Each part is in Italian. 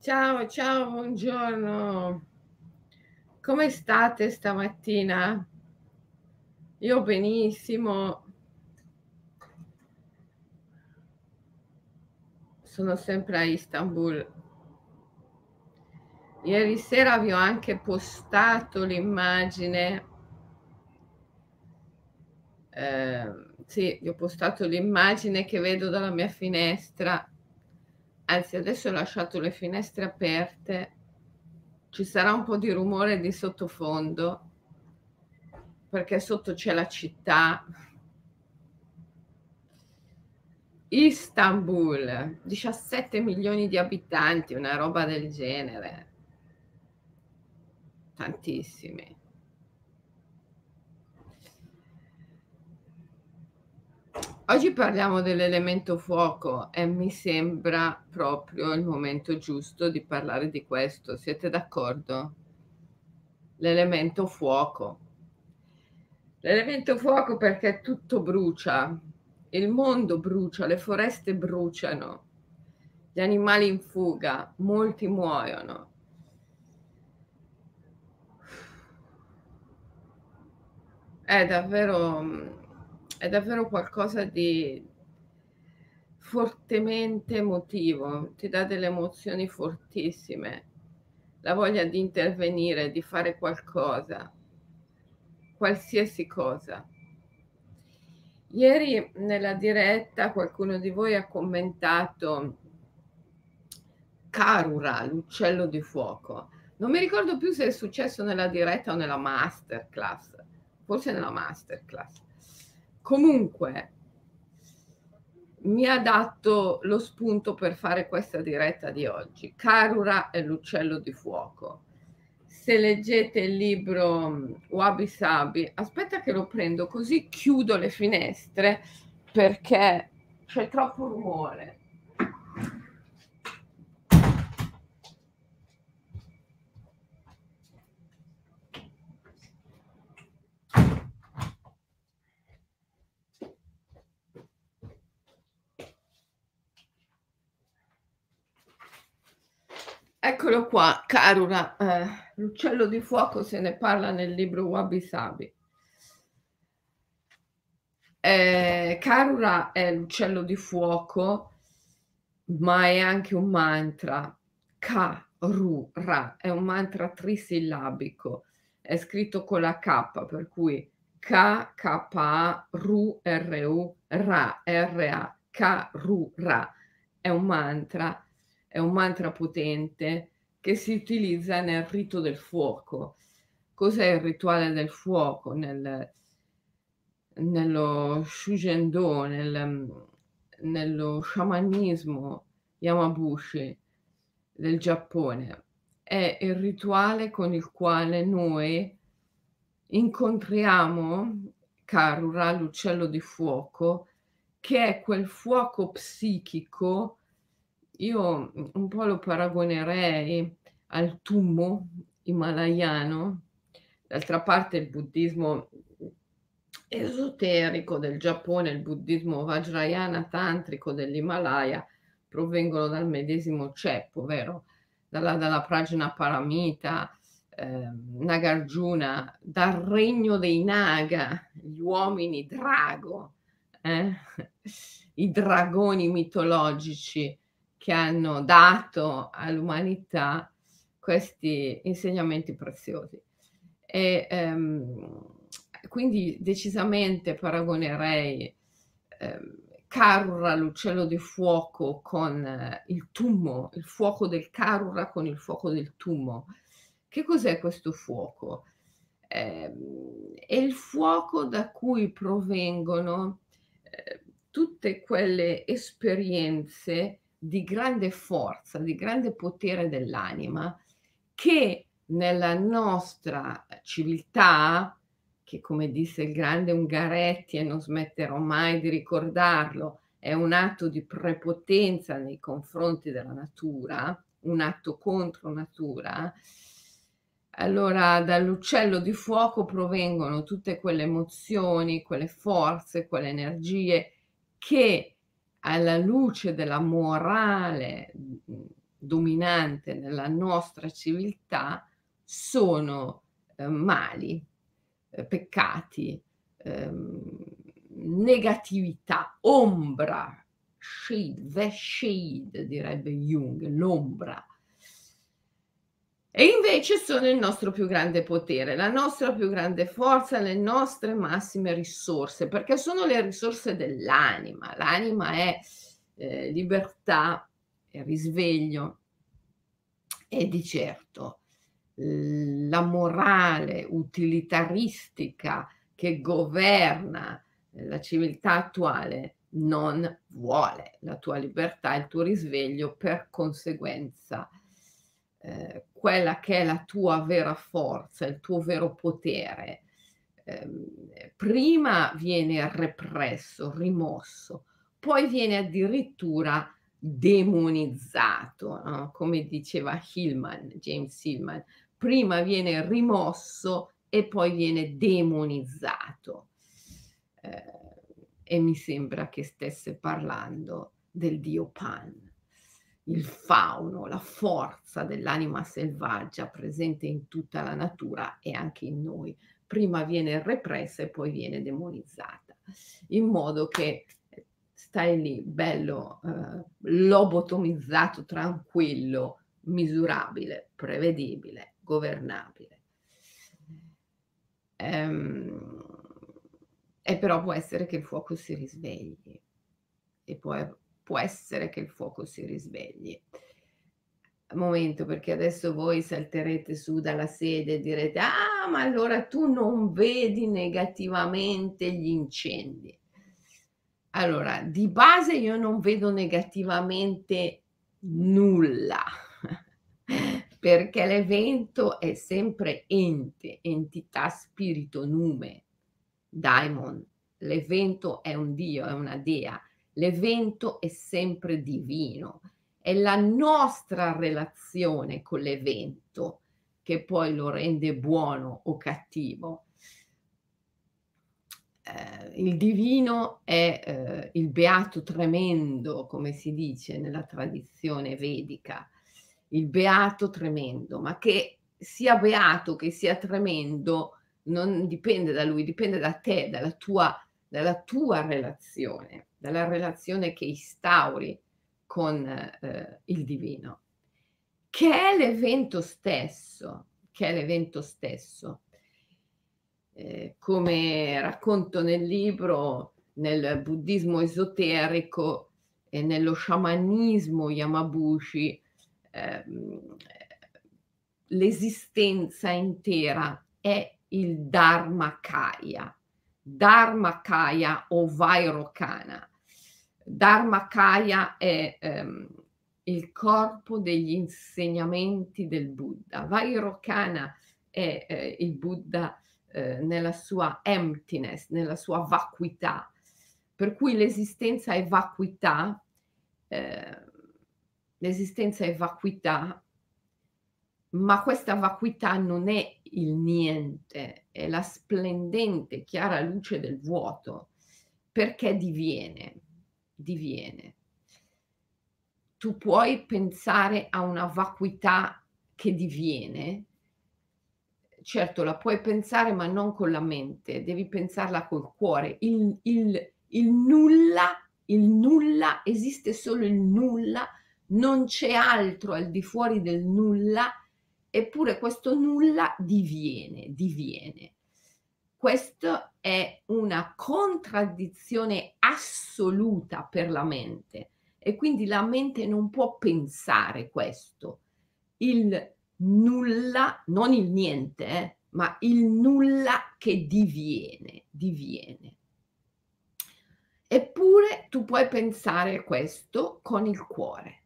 Ciao, ciao, buongiorno. Come state stamattina? Io benissimo. Sono sempre a Istanbul. Ieri sera vi ho anche postato l'immagine. Eh, sì, vi ho postato l'immagine che vedo dalla mia finestra. Anzi, adesso ho lasciato le finestre aperte. Ci sarà un po' di rumore di sottofondo perché sotto c'è la città. Istanbul, 17 milioni di abitanti, una roba del genere. Tantissimi. Oggi parliamo dell'elemento fuoco e mi sembra proprio il momento giusto di parlare di questo. Siete d'accordo? L'elemento fuoco. L'elemento fuoco perché tutto brucia, il mondo brucia, le foreste bruciano, gli animali in fuga, molti muoiono. È davvero è davvero qualcosa di fortemente emotivo, ti dà delle emozioni fortissime, la voglia di intervenire, di fare qualcosa, qualsiasi cosa. Ieri nella diretta qualcuno di voi ha commentato Karura, l'uccello di fuoco. Non mi ricordo più se è successo nella diretta o nella masterclass, forse nella masterclass Comunque, mi ha dato lo spunto per fare questa diretta di oggi. Karura è l'uccello di fuoco. Se leggete il libro mm, Wabi Sabi, aspetta che lo prendo così chiudo le finestre perché c'è troppo rumore. Eccolo qua, Karura, eh, l'uccello di fuoco se ne parla nel libro Wabi Sabi. Eh, Karura è l'uccello di fuoco, ma è anche un mantra. Karura è un mantra trisillabico, è scritto con la K, per cui K, K, A, Ru, R, U, Ra, R, A, Karura. È un mantra è un mantra potente che si utilizza nel rito del fuoco. Cos'è il rituale del fuoco? Nel, nello Shujendo, nel, nello shamanismo Yamabushi del Giappone. È il rituale con il quale noi incontriamo Karura, l'uccello di fuoco, che è quel fuoco psichico io un po' lo paragonerei al tummo himalayano. D'altra parte il buddismo esoterico del Giappone, il buddismo vajrayana tantrico dell'Himalaya provengono dal medesimo ceppo, vero? Dalla, dalla Prajna Paramita, eh, Nagarjuna, dal regno dei Naga, gli uomini drago, eh? i dragoni mitologici che hanno dato all'umanità questi insegnamenti preziosi. E, ehm, quindi decisamente paragonerei ehm, Karura, l'uccello di fuoco, con eh, il tummo, il fuoco del Karura con il fuoco del tummo. Che cos'è questo fuoco? Eh, è il fuoco da cui provengono eh, tutte quelle esperienze di grande forza, di grande potere dell'anima che nella nostra civiltà, che come disse il grande Ungaretti e non smetterò mai di ricordarlo, è un atto di prepotenza nei confronti della natura, un atto contro natura, allora dall'uccello di fuoco provengono tutte quelle emozioni, quelle forze, quelle energie che alla luce della morale dominante nella nostra civiltà sono eh, mali, eh, peccati, ehm, negatività, ombra, shade, the shade direbbe Jung, l'ombra. E invece sono il nostro più grande potere, la nostra più grande forza, le nostre massime risorse, perché sono le risorse dell'anima. L'anima è eh, libertà, risveglio e di certo la morale utilitaristica che governa la civiltà attuale non vuole la tua libertà, il tuo risveglio, per conseguenza eh, quella che è la tua vera forza, il tuo vero potere, eh, prima viene represso, rimosso, poi viene addirittura demonizzato, no? come diceva Hillman, James Hillman, prima viene rimosso e poi viene demonizzato. Eh, e mi sembra che stesse parlando del dio Pan, il fauno, la forza dell'anima selvaggia presente in tutta la natura e anche in noi. Prima viene repressa e poi viene demonizzata, in modo che stai lì bello eh, lobotomizzato, tranquillo, misurabile, prevedibile, governabile. Ehm, e però può essere che il fuoco si risvegli e può, può essere che il fuoco si risvegli. Momento, perché adesso voi salterete su dalla sede e direte: Ah, ma allora tu non vedi negativamente gli incendi. Allora, di base io non vedo negativamente nulla, perché l'evento è sempre ente, entità, spirito, nume daimon, l'evento è un dio, è una dea, l'evento è sempre divino, è la nostra relazione con l'evento che poi lo rende buono o cattivo. Eh, il divino è eh, il beato tremendo, come si dice nella tradizione vedica, il beato tremendo, ma che sia beato che sia tremendo non dipende da lui, dipende da te, dalla tua, dalla tua relazione, dalla relazione che instauri con eh, il divino, che è l'evento stesso, che è l'evento stesso. Eh, come racconto nel libro, nel buddismo esoterico e nello sciamanismo Yamabushi, eh, l'esistenza intera è il Dharmakaya, Dharmakaya o Vairocana. Dharmakaya è ehm, il corpo degli insegnamenti del Buddha. Vairocana è eh, il Buddha eh, nella sua emptiness, nella sua vacuità. Per cui l'esistenza è vacuità, eh, l'esistenza è vacuità ma questa vacuità non è il niente, è la splendente, chiara luce del vuoto, perché diviene, diviene. Tu puoi pensare a una vacuità che diviene, certo la puoi pensare ma non con la mente, devi pensarla col cuore. Il, il, il nulla, il nulla, esiste solo il nulla, non c'è altro al di fuori del nulla eppure questo nulla diviene, diviene. Questa è una contraddizione assoluta per la mente e quindi la mente non può pensare questo. Il nulla, non il niente, eh, ma il nulla che diviene, diviene. Eppure tu puoi pensare questo con il cuore.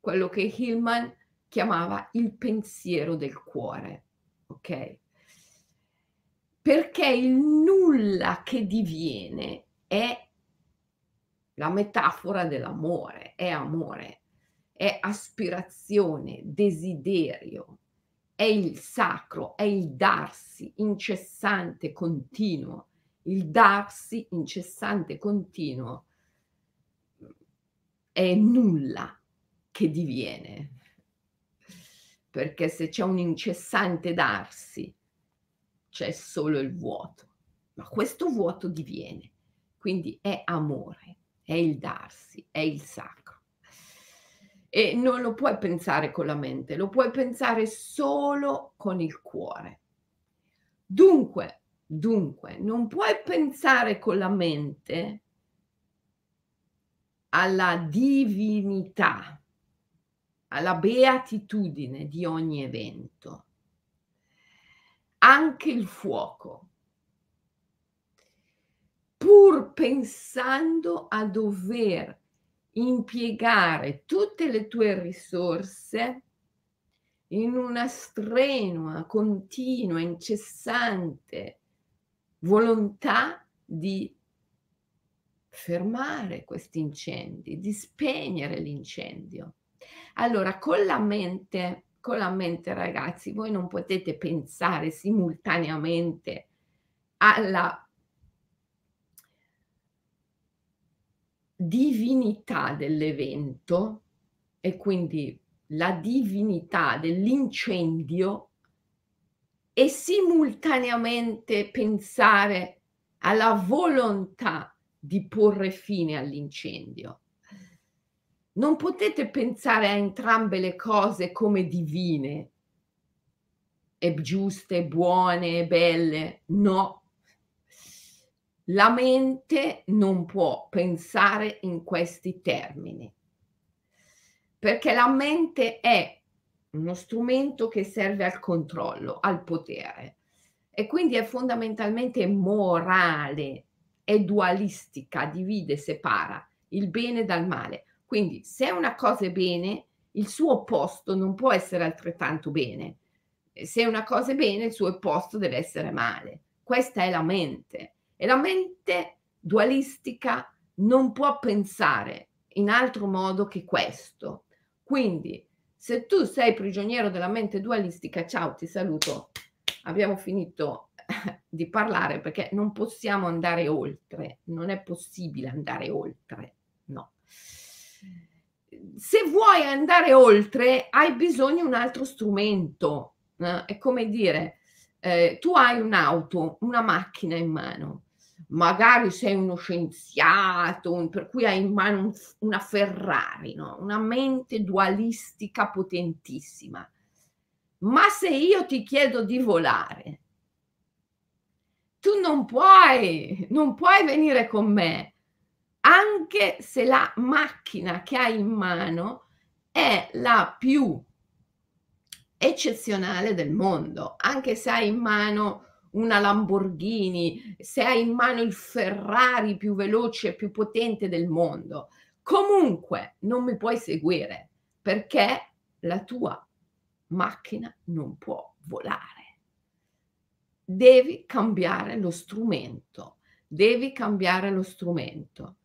Quello che Hillman chiamava il pensiero del cuore, ok? Perché il nulla che diviene è la metafora dell'amore, è amore, è aspirazione, desiderio, è il sacro, è il darsi incessante, continuo, il darsi incessante, continuo, è nulla che diviene. Perché se c'è un incessante darsi, c'è solo il vuoto. Ma questo vuoto diviene. Quindi è amore, è il darsi, è il sacro. E non lo puoi pensare con la mente, lo puoi pensare solo con il cuore. Dunque, dunque, non puoi pensare con la mente alla divinità, alla beatitudine di ogni evento. Anche il fuoco, pur pensando a dover impiegare tutte le tue risorse in una strenua, continua, incessante volontà di fermare questi incendi, di spegnere l'incendio. Allora, con la mente, con la mente ragazzi, voi non potete pensare simultaneamente alla divinità dell'evento e quindi la divinità dell'incendio e simultaneamente pensare alla volontà di porre fine all'incendio. Non potete pensare a entrambe le cose come divine, e giuste, buone, belle. No. La mente non può pensare in questi termini, perché la mente è uno strumento che serve al controllo, al potere e quindi è fondamentalmente morale, è dualistica, divide, separa il bene dal male. Quindi se una cosa è bene, il suo opposto non può essere altrettanto bene. Se una cosa è bene, il suo opposto deve essere male. Questa è la mente. E la mente dualistica non può pensare in altro modo che questo. Quindi se tu sei prigioniero della mente dualistica, ciao, ti saluto. Abbiamo finito di parlare perché non possiamo andare oltre, non è possibile andare oltre, no. Se vuoi andare oltre, hai bisogno di un altro strumento. Eh? È come dire, eh, tu hai un'auto, una macchina in mano magari sei uno scienziato, un, per cui hai in mano un, una Ferrari, no? una mente dualistica potentissima. Ma se io ti chiedo di volare, tu non puoi, non puoi venire con me, anche se la macchina che hai in mano è la più eccezionale del mondo, anche se hai in mano una Lamborghini, se hai in mano il Ferrari più veloce e più potente del mondo, comunque non mi puoi seguire perché la tua macchina non può volare. Devi cambiare lo strumento, devi cambiare lo strumento.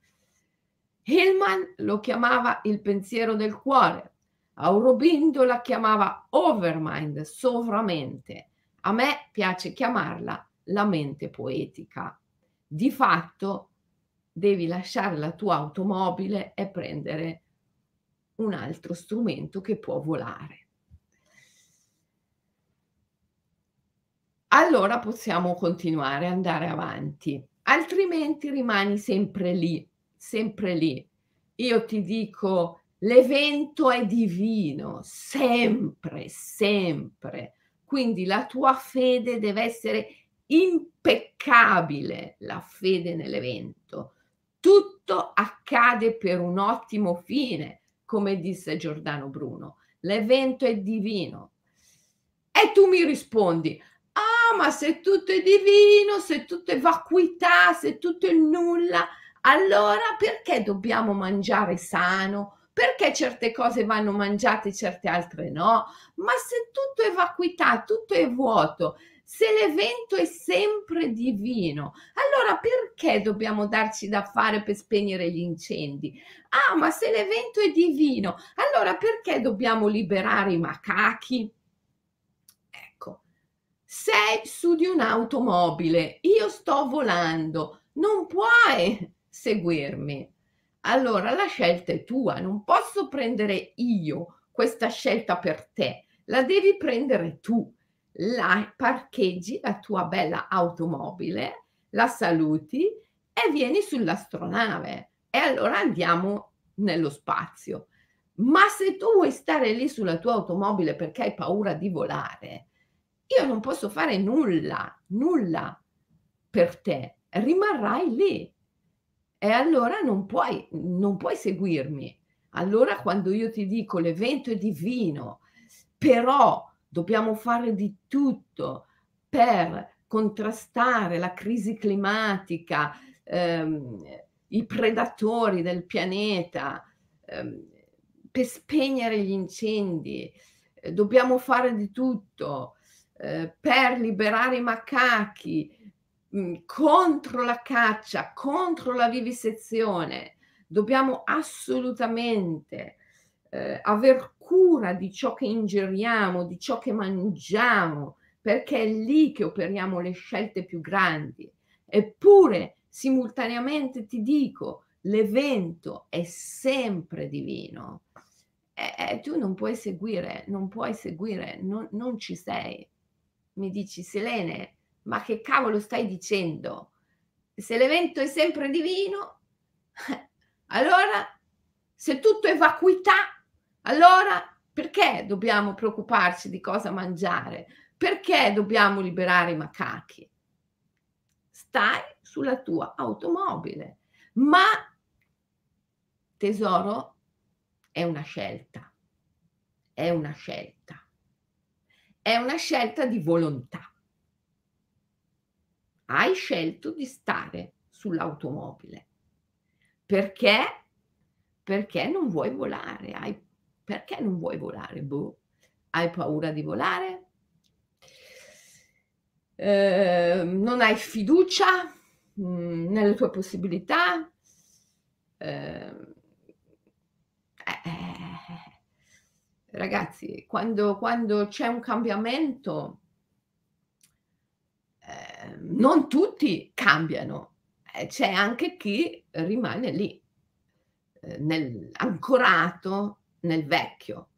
Hillman lo chiamava il pensiero del cuore, Aurobindo la chiamava overmind, sovramente a me piace chiamarla la mente poetica. Di fatto devi lasciare la tua automobile e prendere un altro strumento che può volare. Allora possiamo continuare, andare avanti, altrimenti rimani sempre lì, sempre lì. Io ti dico, l'evento è divino, sempre, sempre quindi la tua fede deve essere impeccabile, la fede nell'evento. Tutto accade per un ottimo fine, come disse Giordano Bruno. L'evento è divino. E tu mi rispondi, ah, ma se tutto è divino, se tutto è vacuità, se tutto è nulla, allora perché dobbiamo mangiare sano? Perché certe cose vanno mangiate e certe altre no? Ma se tutto è vacuità, tutto è vuoto, se l'evento è sempre divino, allora perché dobbiamo darci da fare per spegnere gli incendi? Ah, ma se l'evento è divino, allora perché dobbiamo liberare i macachi? Ecco, sei su di un'automobile, io sto volando, non puoi seguirmi allora la scelta è tua, non posso prendere io questa scelta per te, la devi prendere tu. La parcheggi la tua bella automobile, la saluti e vieni sull'astronave e allora andiamo nello spazio. Ma se tu vuoi stare lì sulla tua automobile perché hai paura di volare, io non posso fare nulla, nulla per te, rimarrai lì. E allora non puoi, non puoi seguirmi. Allora quando io ti dico l'evento è divino, però dobbiamo fare di tutto per contrastare la crisi climatica, ehm, i predatori del pianeta, ehm, per spegnere gli incendi, dobbiamo fare di tutto eh, per liberare i macachi mm, contro la caccia, contro la vivisezione. Dobbiamo assolutamente eh, aver cura di ciò che ingeriamo, di ciò che mangiamo, perché è lì che operiamo le scelte più grandi. Eppure, simultaneamente ti dico, l'evento è sempre divino. E, e tu non puoi seguire, non puoi seguire, non, non ci sei. Mi dici, Selene, ma che cavolo stai dicendo? Se l'evento è sempre divino, allora se tutto è vacuità, allora perché dobbiamo preoccuparci di cosa mangiare? Perché dobbiamo liberare i macachi? Stai sulla tua automobile, ma tesoro è una scelta, è una scelta, è una scelta di volontà hai scelto di stare sull'automobile. Perché? Perché non vuoi volare. Hai, perché non vuoi volare? Boh. Hai paura di volare? Eh, non hai fiducia mh, mm, nelle tue possibilità? Ehm, eh, eh, ragazzi, quando, quando c'è un cambiamento, non tutti cambiano, eh, c'è anche chi rimane lì, eh, nel, ancorato nel vecchio.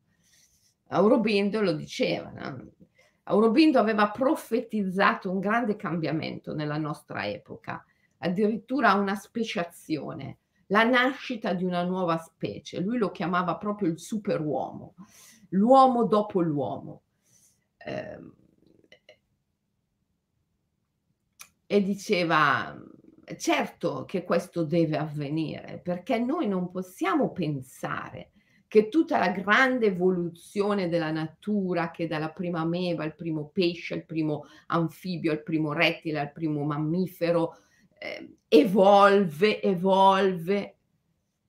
Aurobindo lo diceva, no? Aurobindo aveva profetizzato un grande cambiamento nella nostra epoca, addirittura una speciazione, la nascita di una nuova specie. Lui lo chiamava proprio il superuomo, l'uomo dopo l'uomo. Eh, e diceva certo che questo deve avvenire perché noi non possiamo pensare che tutta la grande evoluzione della natura, che dalla prima meva, il primo pesce, il primo anfibio, il primo rettile, il primo mammifero, eh, evolve, evolve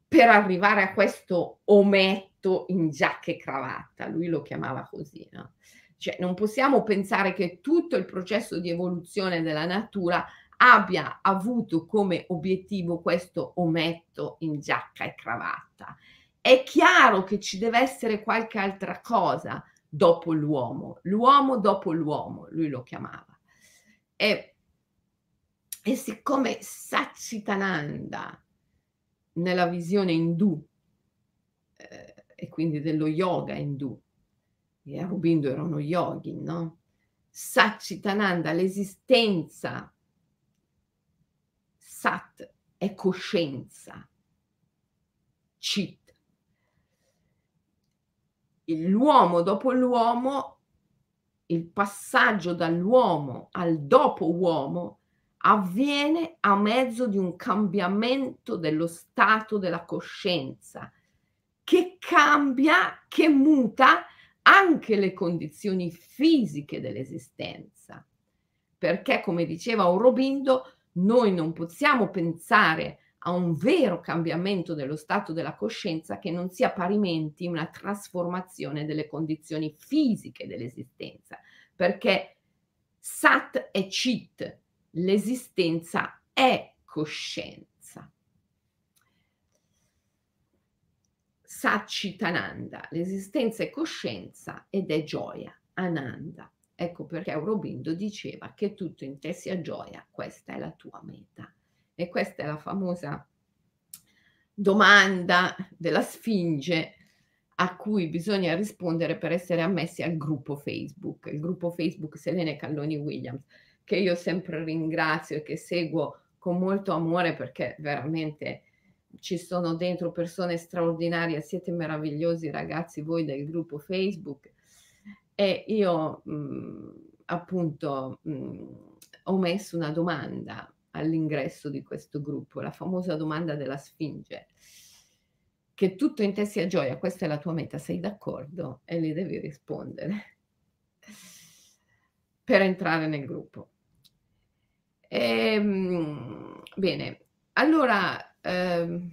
per arrivare a questo ometto in giacca e cravatta, lui lo chiamava così, no? Cioè, non possiamo pensare che tutto il processo di evoluzione della natura abbia avuto come obiettivo questo ometto in giacca e cravatta. È chiaro che ci deve essere qualche altra cosa dopo l'uomo, l'uomo dopo l'uomo, lui lo chiamava. E, e siccome Satchitananda nella visione indù eh, e quindi dello yoga indù e Aurobindo era uno yogi, no? Satchitananda, l'esistenza, Sat è coscienza, Chit. L'uomo dopo l'uomo, il passaggio dall'uomo al dopo uomo avviene a mezzo di un cambiamento dello stato della coscienza che cambia, che muta anche le condizioni fisiche dell'esistenza. Perché, come diceva Aurobindo, noi non possiamo pensare a un vero cambiamento dello stato della coscienza che non sia parimenti una trasformazione delle condizioni fisiche dell'esistenza, perché Sat è Chit, l'esistenza è coscienza. Satchitananda, l'esistenza è coscienza ed è gioia, Ananda. Ecco perché Aurobindo diceva che tutto in te sia gioia, questa è la tua meta. E questa è la famosa domanda della Sfinge a cui bisogna rispondere per essere ammessi al gruppo Facebook, il gruppo Facebook Selene Calloni Williams, che io sempre ringrazio e che seguo con molto amore perché veramente ci sono dentro persone straordinarie, siete meravigliosi ragazzi voi del gruppo Facebook e io mh, mhmm, appunto mh, mhmm, ho messo una domanda all'ingresso di questo gruppo, la famosa domanda della Sfinge, che tutto in te sia gioia, questa è la tua meta, sei d'accordo? E lì devi rispondere per entrare nel gruppo. E, ehm, bene, allora... Ehm,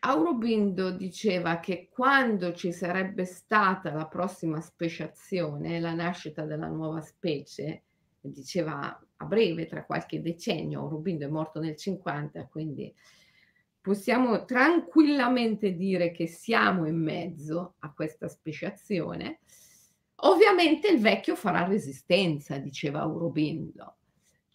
Aurobindo diceva che quando ci sarebbe stata la prossima speciazione, la nascita della nuova specie, diceva a breve, tra qualche decennio, Aurobindo è morto nel 50, quindi possiamo tranquillamente dire che siamo in mezzo a questa speciazione. Ovviamente il vecchio farà resistenza, diceva Aurobindo.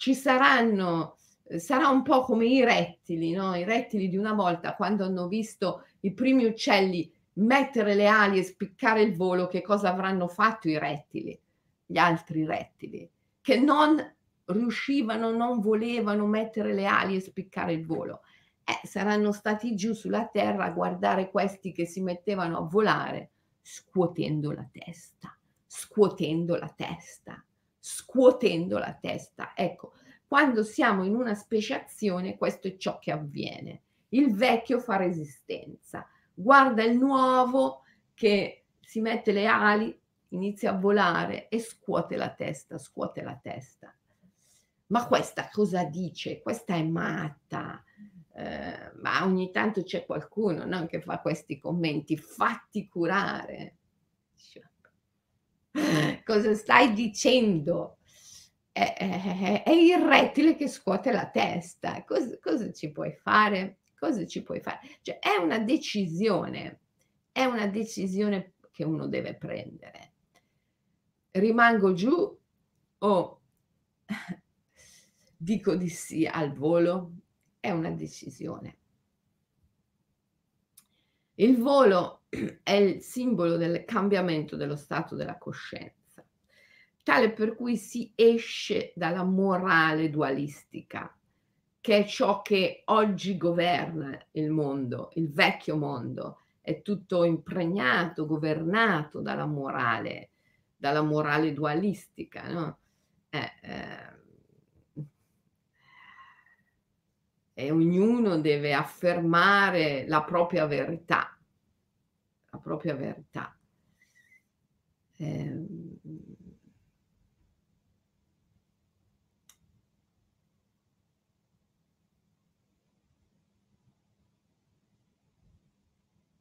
Ci saranno sarà un po' come i rettili, no? I rettili di una volta quando hanno visto i primi uccelli mettere le ali e spiccare il volo, che cosa avranno fatto i rettili, gli altri rettili, che non riuscivano, non volevano mettere le ali e spiccare il volo. Eh, saranno stati giù sulla terra a guardare questi che si mettevano a volare, scuotendo la testa, scuotendo la testa, scuotendo la testa. Ecco, quando siamo in una speciazione, questo è ciò che avviene. Il vecchio fa resistenza, guarda il nuovo che si mette le ali, inizia a volare e scuote la testa, scuote la testa. Ma questa cosa dice? Questa è matta. Eh, ma ogni tanto c'è qualcuno no, che fa questi commenti, fatti curare. Cosa stai dicendo? è, è, è, il rettile che scuote la testa. Cosa, cosa, ci puoi fare? Cosa ci puoi fare? Cioè, è una decisione, è una decisione che uno deve prendere. Rimango giù o dico di sì al volo? È una decisione. Il volo è il simbolo del cambiamento dello stato della coscienza tale per cui si esce dalla morale dualistica, che è ciò che oggi governa il mondo, il vecchio mondo, è tutto impregnato, governato dalla morale, dalla morale dualistica, no? Eh, eh, e ognuno deve affermare la propria verità, la propria verità. Eh,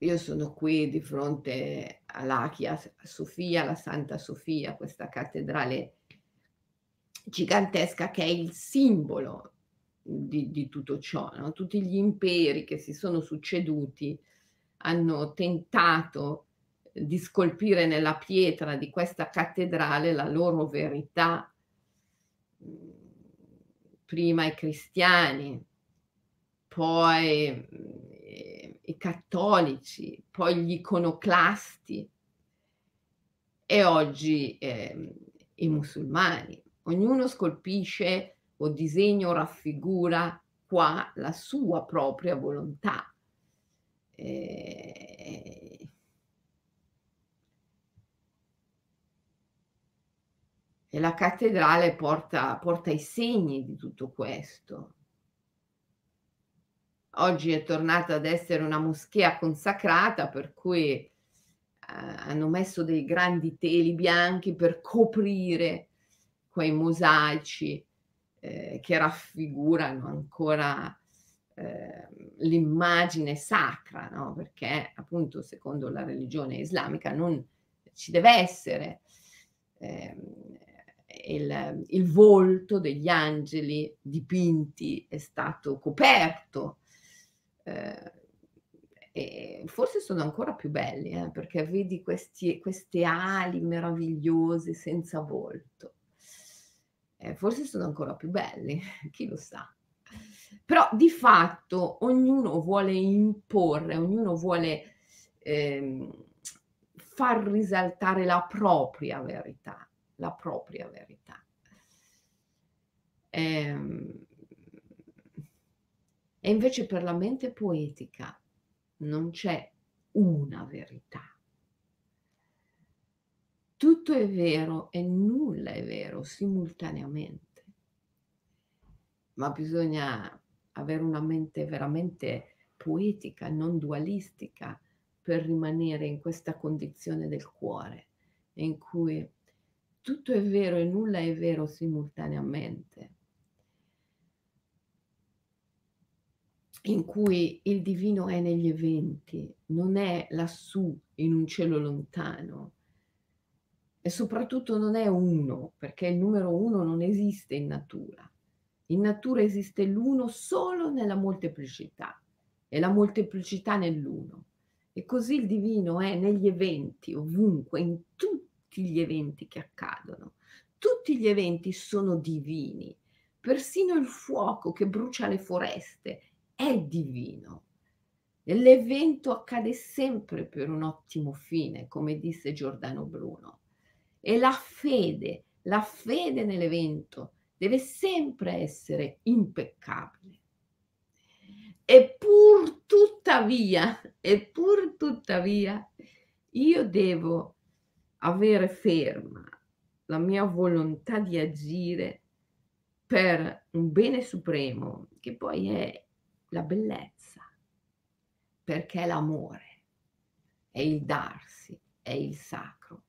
Io sono qui di fronte all'Achia Sofia, la Santa Sofia, questa cattedrale gigantesca che è il simbolo di, di tutto ciò. No? Tutti gli imperi che si sono succeduti hanno tentato di scolpire nella pietra di questa cattedrale la loro verità, prima i cristiani, poi i cattolici, poi gli iconoclasti e oggi eh, i musulmani. Ognuno scolpisce o disegna o raffigura qua la sua propria volontà. E la cattedrale porta, porta i segni di tutto questo. Oggi è tornata ad essere una moschea consacrata, per cui eh, hanno messo dei grandi teli bianchi per coprire quei mosaici eh, che raffigurano ancora eh, l'immagine sacra, no? perché appunto secondo la religione islamica non ci deve essere ehm, il, il, volto degli angeli dipinti è stato coperto eh, forse sono ancora più belli eh, perché vedi questi, queste ali meravigliose senza volto. eh, forse sono ancora più belli, chi lo sa. Però di fatto ognuno vuole imporre, ognuno vuole ehm, far risaltare la propria verità, la propria verità. Ehm, e invece per la mente poetica non c'è una verità. Tutto è vero e nulla è vero simultaneamente, ma bisogna avere una mente veramente poetica, non dualistica, per rimanere in questa condizione del cuore, in cui tutto è vero e nulla è vero simultaneamente, in cui il divino è negli eventi, non è lassù in un cielo lontano e soprattutto non è uno, perché il numero uno non esiste in natura. In natura esiste l'uno solo nella molteplicità e la molteplicità nell'uno. E così il divino è negli eventi, ovunque, in tutti gli eventi che accadono. Tutti gli eventi sono divini. Persino il fuoco che brucia le foreste è divino. L'evento accade sempre per un ottimo fine, come disse Giordano Bruno. E la fede, la fede nell'evento deve sempre essere impeccabile. E pur tuttavia, e tuttavia, io devo avere ferma la mia volontà di agire per un bene supremo, che poi è la bellezza, perché è l'amore, è il darsi, è il sacro.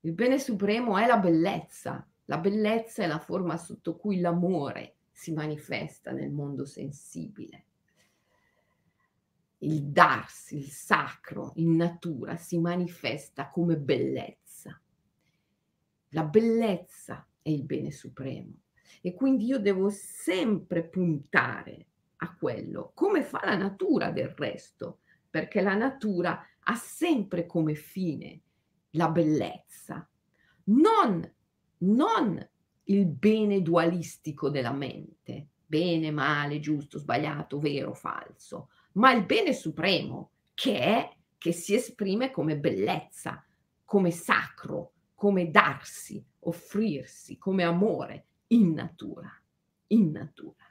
Il bene supremo è la bellezza, la bellezza è la forma sotto cui l'amore si manifesta nel mondo sensibile. Il darsi, il sacro in natura si manifesta come bellezza. La bellezza è il bene supremo e quindi io devo sempre puntare a quello, come fa la natura del resto, perché la natura ha sempre come fine la bellezza, non non il bene dualistico della mente, bene, male, giusto, sbagliato, vero, falso, ma il bene supremo che è che si esprime come bellezza, come sacro, come darsi, offrirsi, come amore in natura, in natura.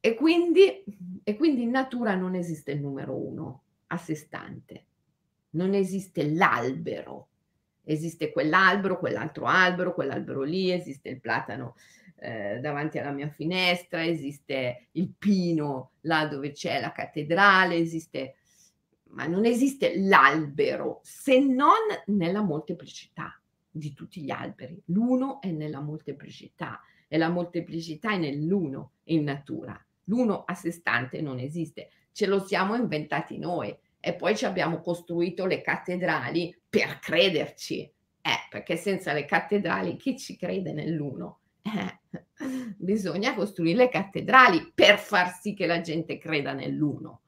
E quindi, e quindi in natura non esiste il numero uno a sé stante, non esiste l'albero esiste quell'albero, quell'altro albero, quell'albero lì, esiste il platano eh, davanti alla mia finestra, esiste il pino là dove c'è la cattedrale, esiste, ma non esiste l'albero se non nella molteplicità di tutti gli alberi. L'uno è nella molteplicità e la molteplicità è nell'uno in natura. L'uno a sé stante non esiste, ce lo siamo inventati noi e poi ci abbiamo costruito le cattedrali per crederci, eh, perché senza le cattedrali chi ci crede nell'uno? Eh, bisogna costruire le cattedrali per far sì che la gente creda nell'uno,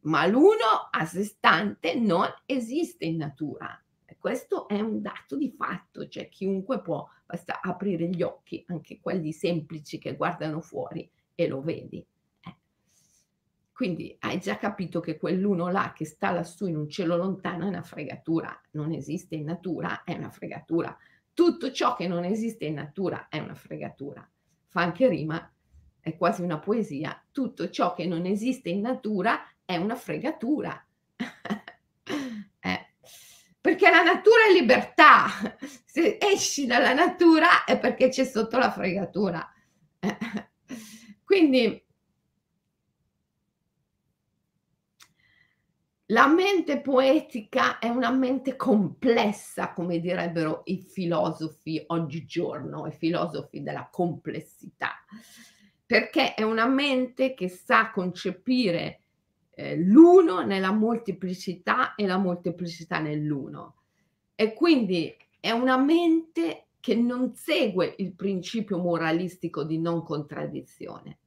ma l'uno a sé stante non esiste in natura. Questo è un dato di fatto, cioè chiunque può, basta aprire gli occhi, anche quelli semplici che guardano fuori e lo vedi. Quindi hai già capito che quell'uno là che sta lassù in un cielo lontano è una fregatura, non esiste in natura, è una fregatura. Tutto ciò che non esiste in natura è una fregatura. Fa anche rima, è quasi una poesia. Tutto ciò che non esiste in natura è una fregatura. eh. Perché la natura è libertà. Se esci dalla natura è perché c'è sotto la fregatura. Quindi La mente poetica è una mente complessa, come direbbero i filosofi oggigiorno, i filosofi della complessità, perché è una mente che sa concepire eh, l'uno nella molteplicità e la molteplicità nell'uno. E quindi è una mente che non segue il principio moralistico di non contraddizione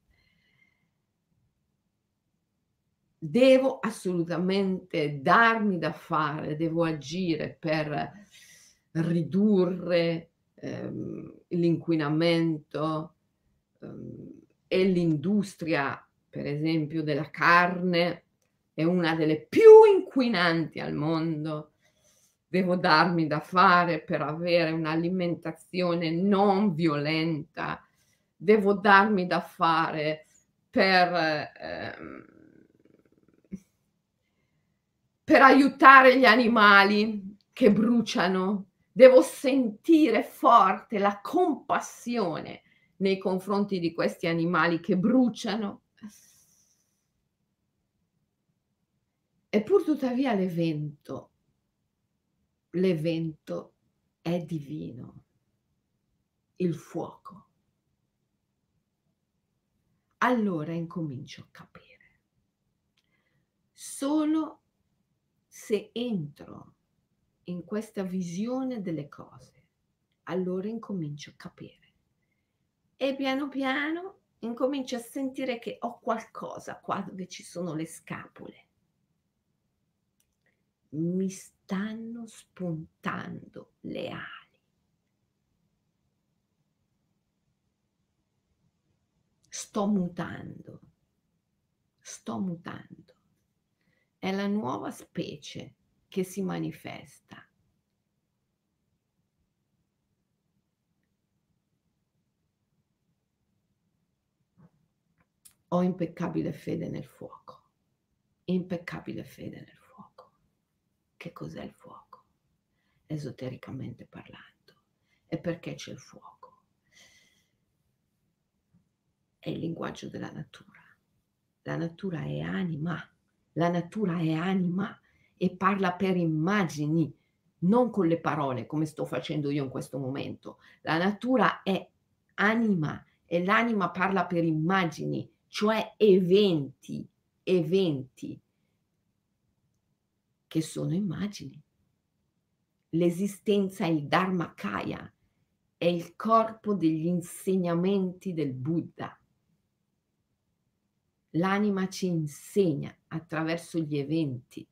devo assolutamente darmi da fare, devo agire per ridurre ehm, l'inquinamento ehm, e l'industria, per esempio, della carne è una delle più inquinanti al mondo. Devo darmi da fare per avere un'alimentazione non violenta. Devo darmi da fare per, ehm, per aiutare gli animali che bruciano. Devo sentire forte la compassione nei confronti di questi animali che bruciano. E pur tuttavia l'evento, l'evento è divino, il fuoco. Allora incomincio a capire. Solo se entro in questa visione delle cose, allora incomincio a capire e piano piano incomincio a sentire che ho qualcosa qua dove ci sono le scapole. Mi stanno spuntando le ali. Sto mutando, sto mutando. È la nuova specie che si manifesta ho impeccabile fede nel fuoco. Impeccabile fede nel fuoco. Che cos'è il fuoco? Esotericamente parlando. E perché c'è il fuoco? È il linguaggio della natura. La natura è anima. La natura è anima e parla per immagini, non con le parole come sto facendo io in questo momento. La natura è anima e l'anima parla per immagini cioè eventi, eventi che sono immagini. L'esistenza è il Dharmakaya, è il corpo degli insegnamenti del Buddha. L'anima ci insegna attraverso gli eventi,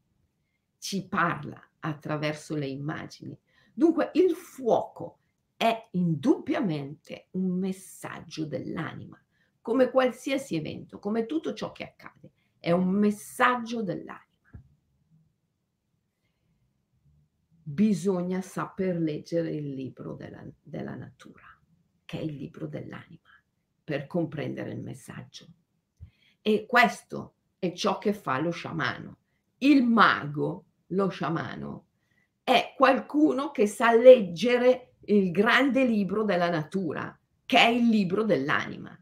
ci parla attraverso le immagini. Dunque il fuoco è indubbiamente un messaggio dell'anima come qualsiasi evento, come tutto ciò che accade, è un messaggio dell'anima. Bisogna saper leggere il libro della, della natura, che è il libro dell'anima, per comprendere il messaggio. E questo è ciò che fa lo sciamano. Il mago, lo sciamano, è qualcuno che sa leggere il grande libro della natura, che è il libro dell'anima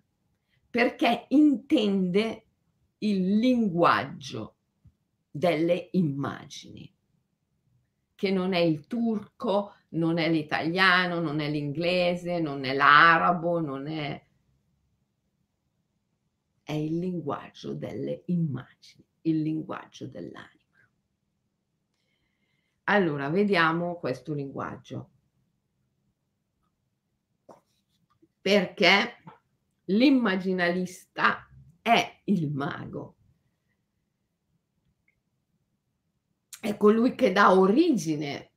perché intende il linguaggio delle immagini, che non è il turco, non è l'italiano, non è l'inglese, non è l'arabo, non è... è il linguaggio delle immagini, il linguaggio dell'anima. Allora, vediamo questo linguaggio. Perché l'immaginalista è il mago. È colui che dà origine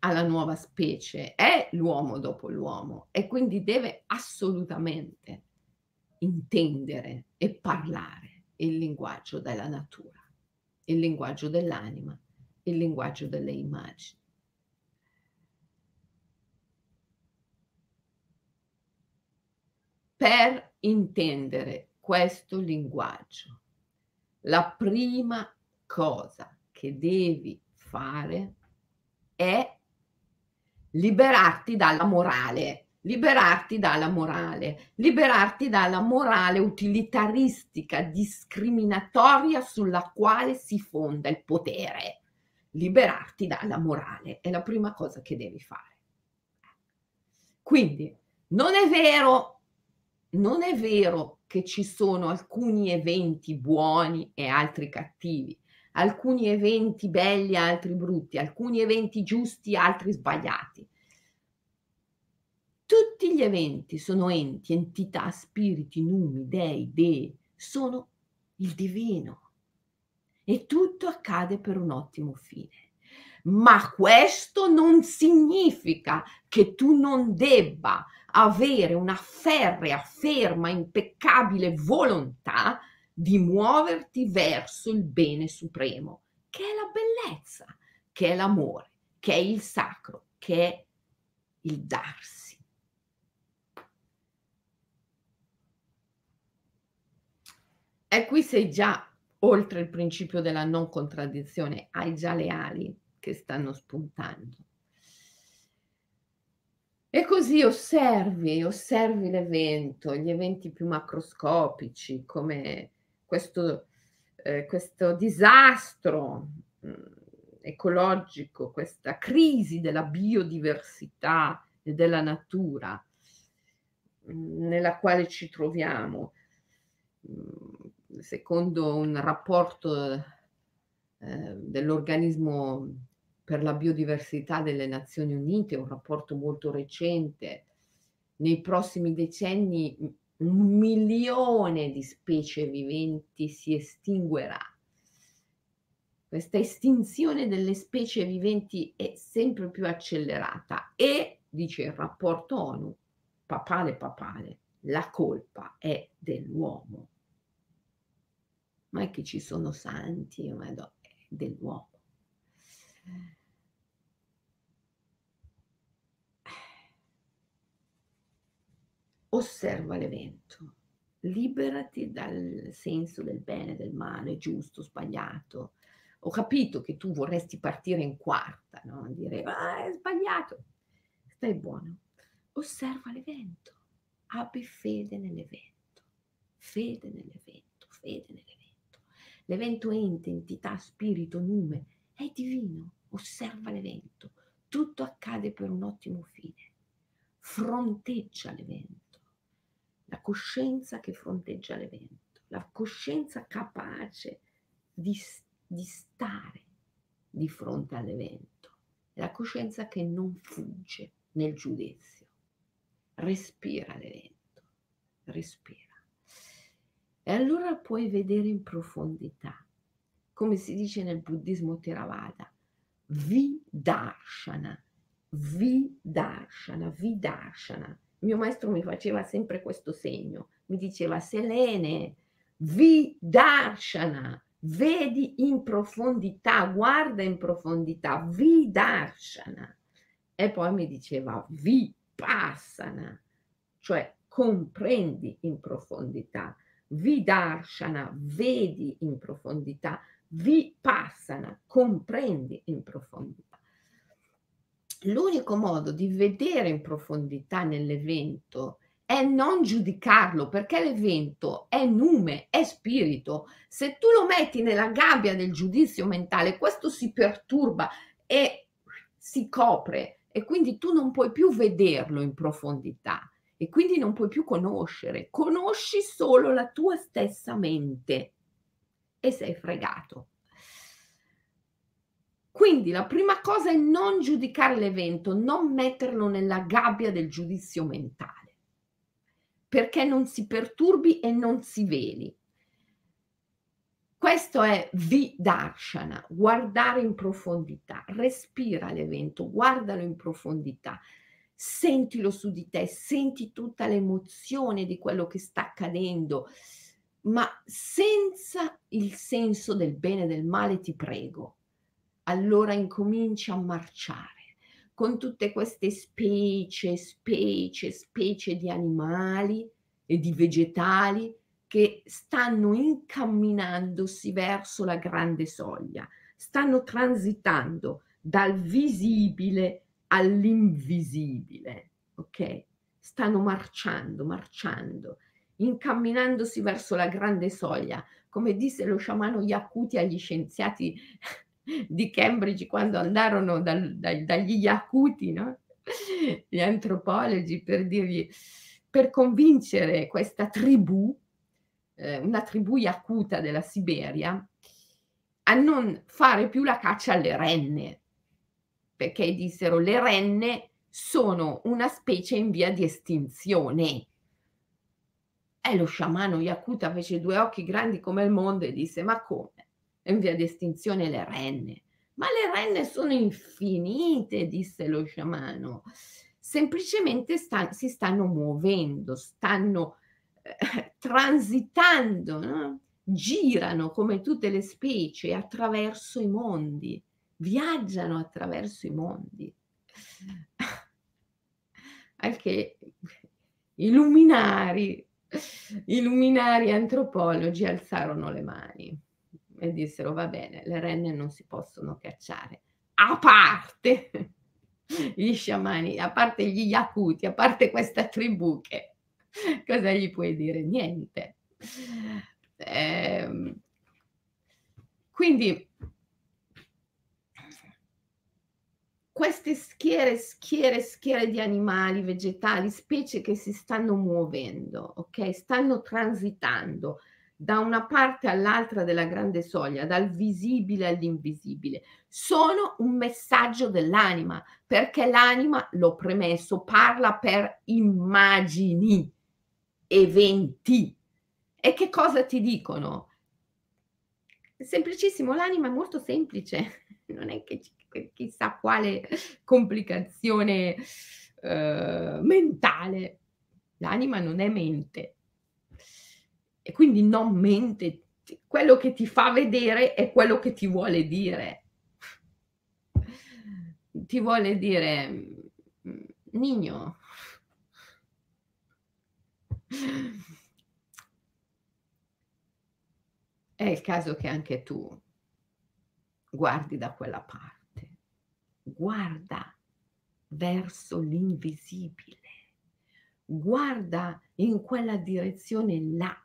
alla nuova specie, è l'uomo dopo l'uomo e quindi deve assolutamente intendere e parlare il linguaggio della natura, il linguaggio dell'anima, il linguaggio delle immagini. per intendere questo linguaggio, la prima cosa che devi fare è liberarti dalla morale, liberarti dalla morale, liberarti dalla morale utilitaristica, discriminatoria sulla quale si fonda il potere. Liberarti dalla morale è la prima cosa che devi fare. Quindi non è vero non è vero che ci sono alcuni eventi buoni e altri cattivi, alcuni eventi belli e altri brutti, alcuni eventi giusti e altri sbagliati. Tutti gli eventi sono enti, entità, spiriti, numi, dei, dee, sono il divino. E tutto accade per un ottimo fine. Ma questo non significa che tu non debba avere una ferrea, ferma, impeccabile volontà di muoverti verso il bene supremo, che è la bellezza, che è l'amore, che è il sacro, che è il darsi. E qui sei già oltre il principio della non contraddizione, hai già le ali che stanno spuntando. E così osservi, osservi l'evento, gli eventi più macroscopici, come questo, eh, questo disastro mh, mm, ecologico, questa crisi della biodiversità e della natura mh, mm, nella quale ci troviamo. Mh, mm, secondo un rapporto eh, dell'organismo per la biodiversità delle Nazioni Unite, un rapporto molto recente, nei prossimi decenni un milione di specie viventi si estinguerà. Questa estinzione delle specie viventi è sempre più accelerata e, dice il rapporto ONU, papale papale, la colpa è dell'uomo. Ma è che ci sono santi, ma è dell'uomo. osserva l'evento, liberati dal senso del bene, del male, giusto, sbagliato. Ho capito che tu vorresti partire in quarta, no? dire ah, è sbagliato. Stai buono, osserva l'evento, abbi fede nell'evento, fede nell'evento, fede nell'evento. L'evento ente, entità, spirito, nume, è divino, osserva l'evento, tutto accade per un ottimo fine, fronteggia l'evento la coscienza che fronteggia l'evento, la coscienza capace di, di stare di fronte all'evento, la coscienza che non fugge nel giudizio. Respira l'evento, respira. E allora puoi vedere in profondità, come si dice nel buddismo Theravada, vidarshana, vidarshana, vidarshana mio maestro mi faceva sempre questo segno, mi diceva Selene, vi darshana, vedi in profondità, guarda in profondità, vi darshana. E poi mi diceva vi passana, cioè comprendi in profondità, vi darshana, vedi in profondità, vi passana, comprendi in profondità l'unico modo di vedere in profondità nell'evento è non giudicarlo perché l'evento è nume, è spirito. Se tu lo metti nella gabbia del giudizio mentale, questo si perturba e si copre e quindi tu non puoi più vederlo in profondità e quindi non puoi più conoscere. Conosci solo la tua stessa mente e sei fregato. Quindi la prima cosa è non giudicare l'evento, non metterlo nella gabbia del giudizio mentale, perché non si perturbi e non si veli. Questo è Vidarshana, guardare in profondità, respira l'evento, guardalo in profondità, sentilo su di te, senti tutta l'emozione di quello che sta accadendo, ma senza il senso del bene e del male, ti prego allora incomincia a marciare con tutte queste specie, specie, specie di animali e di vegetali che stanno incamminandosi verso la grande soglia, stanno transitando dal visibile all'invisibile, ok? Stanno marciando, marciando, incamminandosi verso la grande soglia, come disse lo sciamano Yakuti agli scienziati di Cambridge quando andarono dal, dal, dagli Yakuti, no? gli antropologi, per dirgli, per convincere questa tribù, eh, una tribù Yakuta della Siberia, a non fare più la caccia alle renne, perché dissero le renne sono una specie in via di estinzione. E lo sciamano Yakuta fece due occhi grandi come il mondo e disse: Ma come? in via di estinzione le renne. Ma le renne sono infinite, disse lo sciamano. Semplicemente sta, si stanno muovendo, stanno eh, transitando, no? girano come tutte le specie attraverso i mondi, viaggiano attraverso i mondi. Anche i luminari, i luminari antropologi alzarono le mani e dissero va bene, le renne non si possono cacciare, a parte gli sciamani, a parte gli Yakuti, a parte questa tribù che cosa gli puoi dire? Niente. Eh, quindi queste schiere, schiere, schiere di animali, vegetali, specie che si stanno muovendo, ok? Stanno transitando da una parte all'altra della grande soglia, dal visibile all'invisibile. Sono un messaggio dell'anima, perché l'anima, l'ho premesso, parla per immagini, eventi. E che cosa ti dicono? Semplicissimo, l'anima è molto semplice, non è che chissà quale complicazione eh, mentale. L'anima non è mente e quindi non mente. Quello che ti fa vedere è quello che ti vuole dire. Ti vuole dire, mm, Nino, è il caso che anche tu guardi da quella parte guarda verso l'invisibile, guarda in quella direzione là,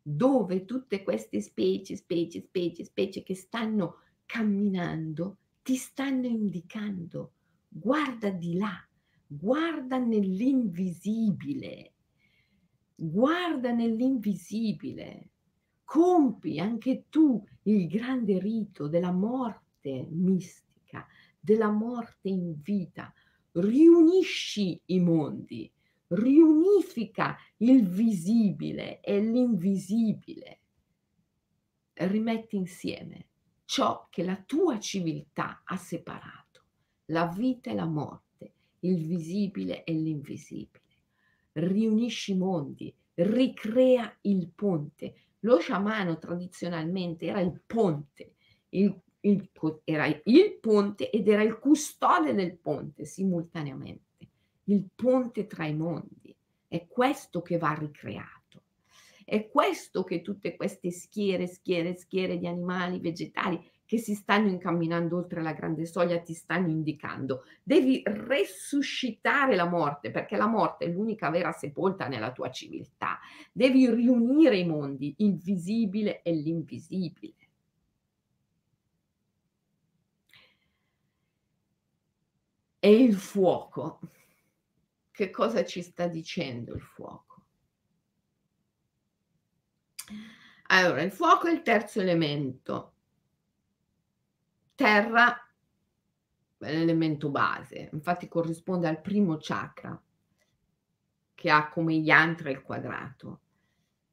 dove tutte queste specie, specie, specie, specie che stanno camminando, ti stanno indicando, guarda di là, guarda nell'invisibile, guarda nell'invisibile, compi anche tu il grande rito della morte mistica, della morte in vita, riunisci i mondi, riunifica il visibile e l'invisibile, rimetti insieme ciò che la tua civiltà ha separato, la vita e la morte, il visibile e l'invisibile. Riunisci i mondi, ricrea il ponte. Lo sciamano tradizionalmente era il ponte, il il, era il ponte ed era il custode del ponte simultaneamente, il ponte tra i mondi. È questo che va ricreato. È questo che tutte queste schiere, schiere, schiere di animali, vegetali che si stanno incamminando oltre la grande soglia ti stanno indicando. Devi resuscitare la morte, perché la morte è l'unica vera sepolta nella tua civiltà. Devi riunire i mondi, il visibile e l'invisibile. E il fuoco. Che cosa ci sta dicendo il fuoco? Allora, il fuoco è il terzo elemento. Terra è l'elemento base, infatti corrisponde al primo chakra, che ha come yantra il quadrato,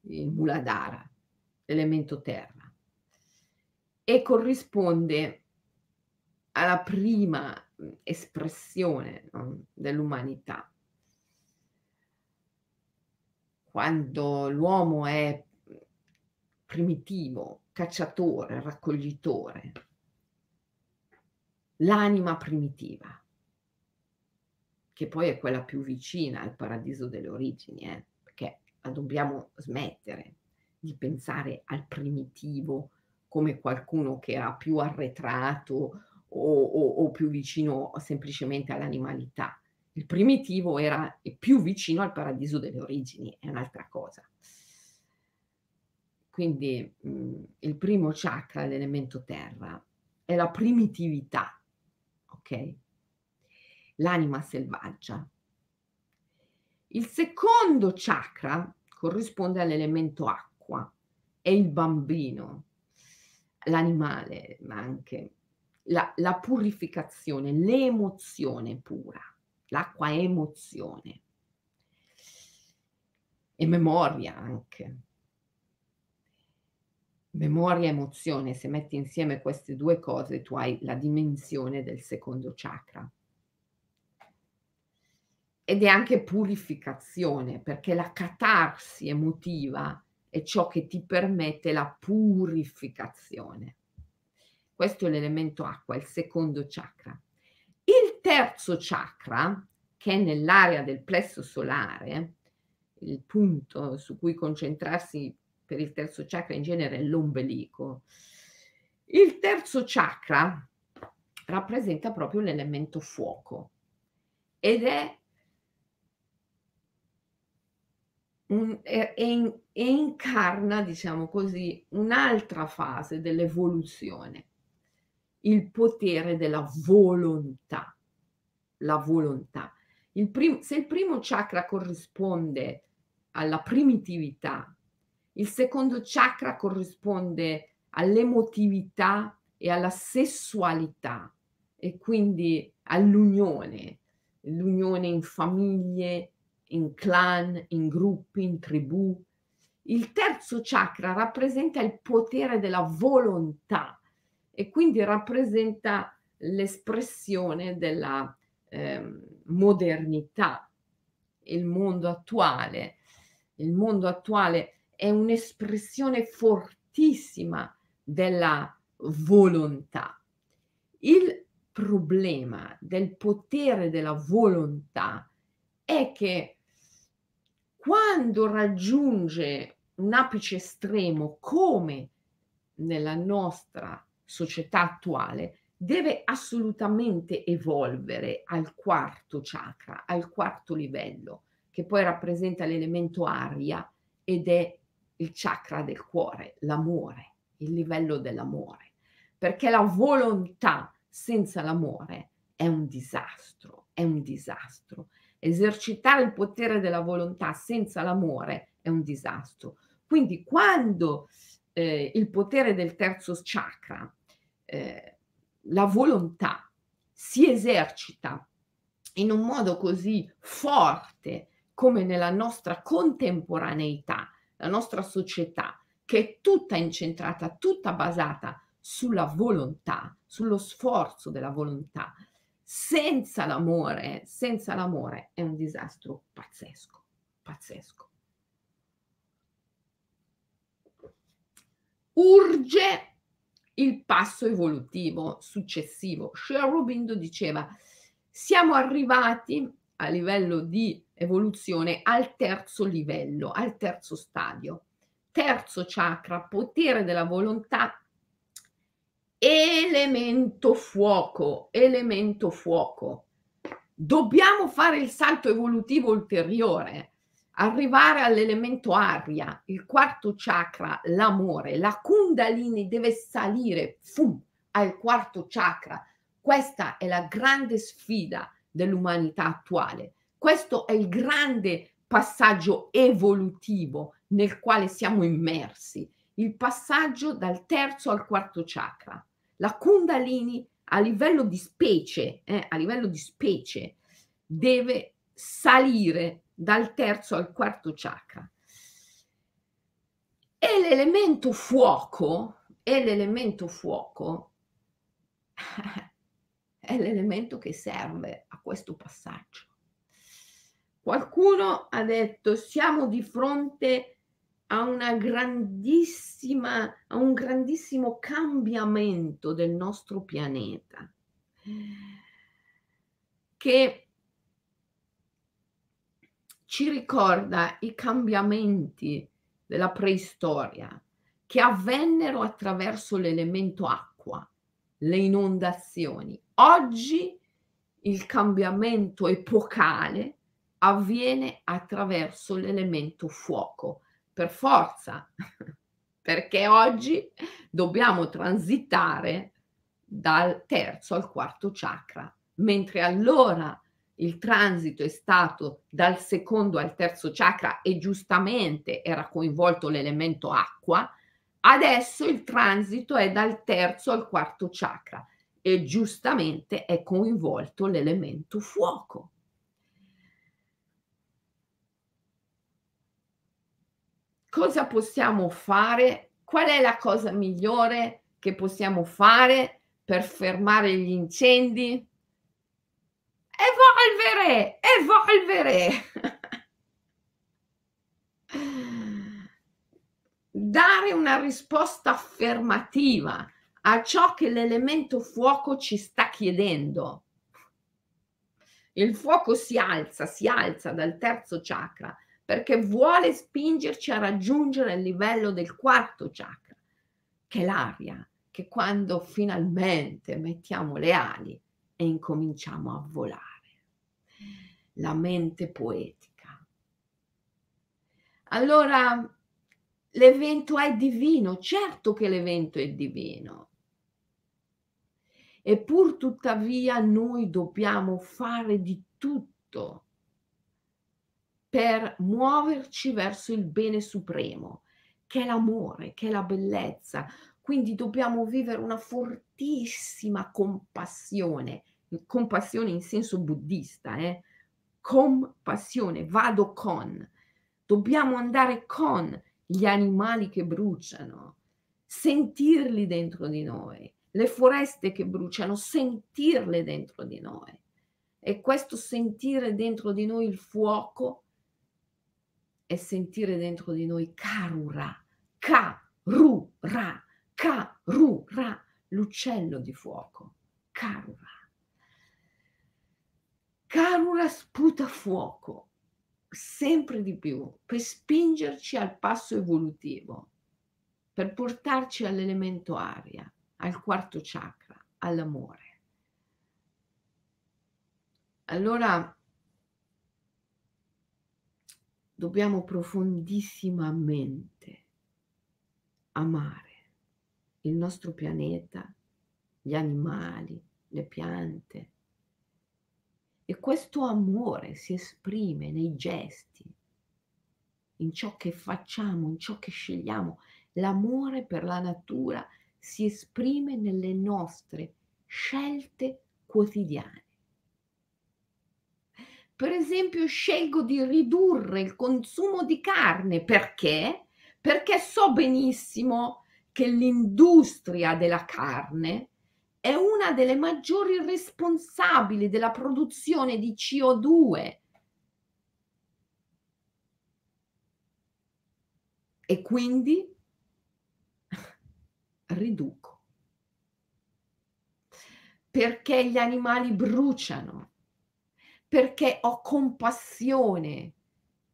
il muladhara, l'elemento terra, e corrisponde alla prima espressione no, dell'umanità. Quando l'uomo è primitivo, cacciatore, raccoglitore, l'anima primitiva, che poi è quella più vicina al paradiso delle origini, eh, perché dobbiamo smettere di pensare al primitivo come qualcuno che era più arretrato o, o, o più vicino semplicemente all'animalità. Il primitivo era più vicino al paradiso delle origini, è un'altra cosa. Quindi mh, mm, il primo chakra, l'elemento terra, è la primitività, ok? L'anima selvaggia. Il secondo chakra corrisponde all'elemento acqua, è il bambino, l'animale, ma anche la, la purificazione, l'emozione pura. L'acqua è emozione e memoria anche. memoria e emozione, se metti insieme queste due cose, tu hai la dimensione del secondo chakra. Ed è anche purificazione, perché la catarsi emotiva è ciò che ti permette la purificazione. Questo è l'elemento acqua, il secondo chakra. Il terzo chakra, che è nell'area del plesso solare, il punto su cui concentrarsi per il terzo chakra in genere è l'ombelico. Il terzo chakra rappresenta proprio l'elemento fuoco ed è un, e, e, e incarna, diciamo così, un'altra fase dell'evoluzione, il potere della volontà. La volontà. Il prim- se il primo chakra corrisponde alla primitività, il secondo chakra corrisponde all'emotività e alla sessualità e quindi all'unione, l'unione in famiglie, in clan, in gruppi, in tribù. Il terzo chakra rappresenta il potere della volontà e quindi rappresenta l'espressione della eh, modernità, il mondo attuale. Il mondo attuale è un'espressione fortissima della volontà. Il problema del potere della volontà è che quando raggiunge un apice estremo come nella nostra società attuale, deve assolutamente evolvere al quarto chakra, al quarto livello, che poi rappresenta l'elemento aria ed è il chakra del cuore, l'amore, il livello dell'amore, perché la volontà senza l'amore è un disastro, è un disastro. Esercitare il potere della volontà senza l'amore è un disastro. Quindi quando eh, il potere del terzo chakra, eh, la volontà, si esercita in un modo così forte come nella nostra contemporaneità, la nostra società, che è tutta incentrata, tutta basata sulla volontà, sullo sforzo della volontà, senza l'amore, senza l'amore è un disastro pazzesco, pazzesco. Urge il passo evolutivo successivo. Sherwood diceva, siamo arrivati a livello di evoluzione al terzo livello, al terzo stadio. Terzo chakra, potere della volontà, elemento fuoco, elemento fuoco. Dobbiamo fare il salto evolutivo ulteriore, arrivare all'elemento aria, il quarto chakra, l'amore. La kundalini deve salire fum, al quarto chakra. Questa è la grande sfida dell'umanità attuale. Questo è il grande passaggio evolutivo nel quale siamo immersi, il passaggio dal terzo al quarto chakra. La Kundalini a livello di specie, eh, a livello di specie, deve salire dal terzo al quarto chakra. E l'elemento fuoco, e l'elemento fuoco è l'elemento che serve a questo passaggio. Qualcuno ha detto siamo di fronte a una grandissima, a un grandissimo cambiamento del nostro pianeta che ci ricorda i cambiamenti della preistoria che avvennero attraverso l'elemento acqua, le inondazioni. Oggi il cambiamento epocale avviene attraverso l'elemento fuoco, per forza, perché oggi dobbiamo transitare dal terzo al quarto chakra, mentre allora il transito è stato dal secondo al terzo chakra e giustamente era coinvolto l'elemento acqua, adesso il transito è dal terzo al quarto chakra e giustamente è coinvolto l'elemento fuoco. Cosa possiamo fare qual è la cosa migliore che possiamo fare per fermare gli incendi? Evolvere, evolvere. Dare una risposta affermativa a ciò che l'elemento fuoco ci sta chiedendo. Il fuoco si alza, si alza dal terzo chakra perché vuole spingerci a raggiungere il livello del quarto chakra, che è l'aria, che quando finalmente mettiamo le ali e incominciamo a volare. La mente poetica. Allora, l'evento è divino, certo che l'evento è divino, e pur tuttavia noi dobbiamo fare di tutto per muoverci verso il bene supremo, che è l'amore, che è la bellezza. Quindi dobbiamo vivere una fortissima compassione, compassione in senso buddista, eh? Compassione, vado con. Dobbiamo andare con gli animali che bruciano, sentirli dentro di noi, le foreste che bruciano, sentirle dentro di noi. E questo sentire dentro di noi il fuoco è sentire dentro di noi Karura, Karura, Karura, l'uccello di fuoco, Karura. Karura sputa fuoco sempre di più per spingerci al passo evolutivo, per portarci all'elemento aria al quarto chakra, all'amore. Allora dobbiamo profondissimamente amare il nostro pianeta, gli animali, le piante. E questo amore si esprime nei gesti, in ciò che facciamo, in ciò che scegliamo. L'amore per la natura si esprime nelle nostre scelte quotidiane. Per esempio, scelgo di ridurre il consumo di carne perché? Perché so benissimo che l'industria della carne è una delle maggiori responsabili della produzione di CO2 e quindi riduco. Perché gli animali bruciano, perché ho compassione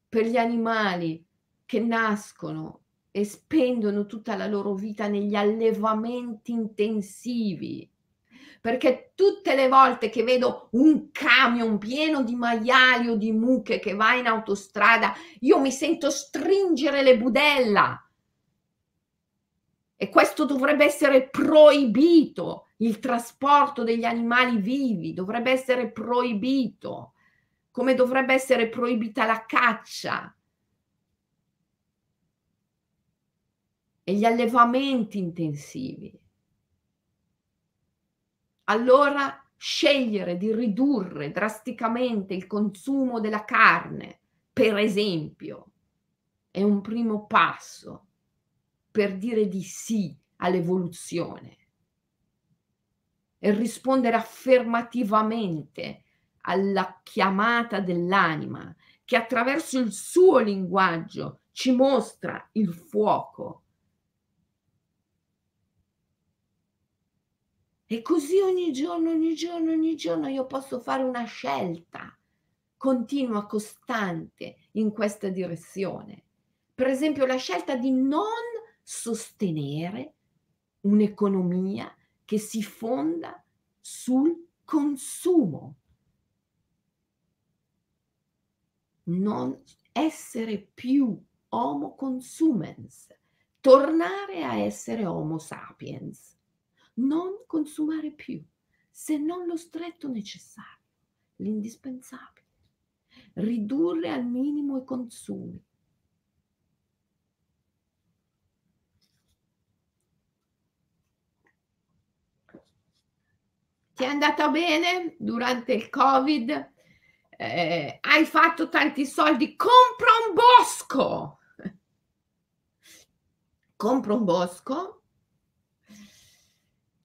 per gli animali che nascono e spendono tutta la loro vita negli allevamenti intensivi. Perché tutte le volte che vedo un camion pieno di maiali o di mucche che va in autostrada, io mi sento stringere le budella e questo dovrebbe essere proibito, il trasporto degli animali vivi dovrebbe essere proibito, come dovrebbe essere proibita la caccia e gli allevamenti intensivi. Allora scegliere di ridurre drasticamente il consumo della carne, per esempio, è un primo passo per dire di sì all'evoluzione e rispondere affermativamente alla chiamata dell'anima che attraverso il suo linguaggio ci mostra il fuoco. E così ogni giorno, ogni giorno, ogni giorno io posso fare una scelta continua, costante in questa direzione. Per esempio la scelta di non sostenere un'economia che si fonda sul consumo. Non essere più homo consumens, tornare a essere homo sapiens, non consumare più, se non lo stretto necessario, l'indispensabile, ridurre al minimo i consumi, ti è andata bene durante il Covid, eh, hai fatto tanti soldi, compra un bosco. compra un bosco,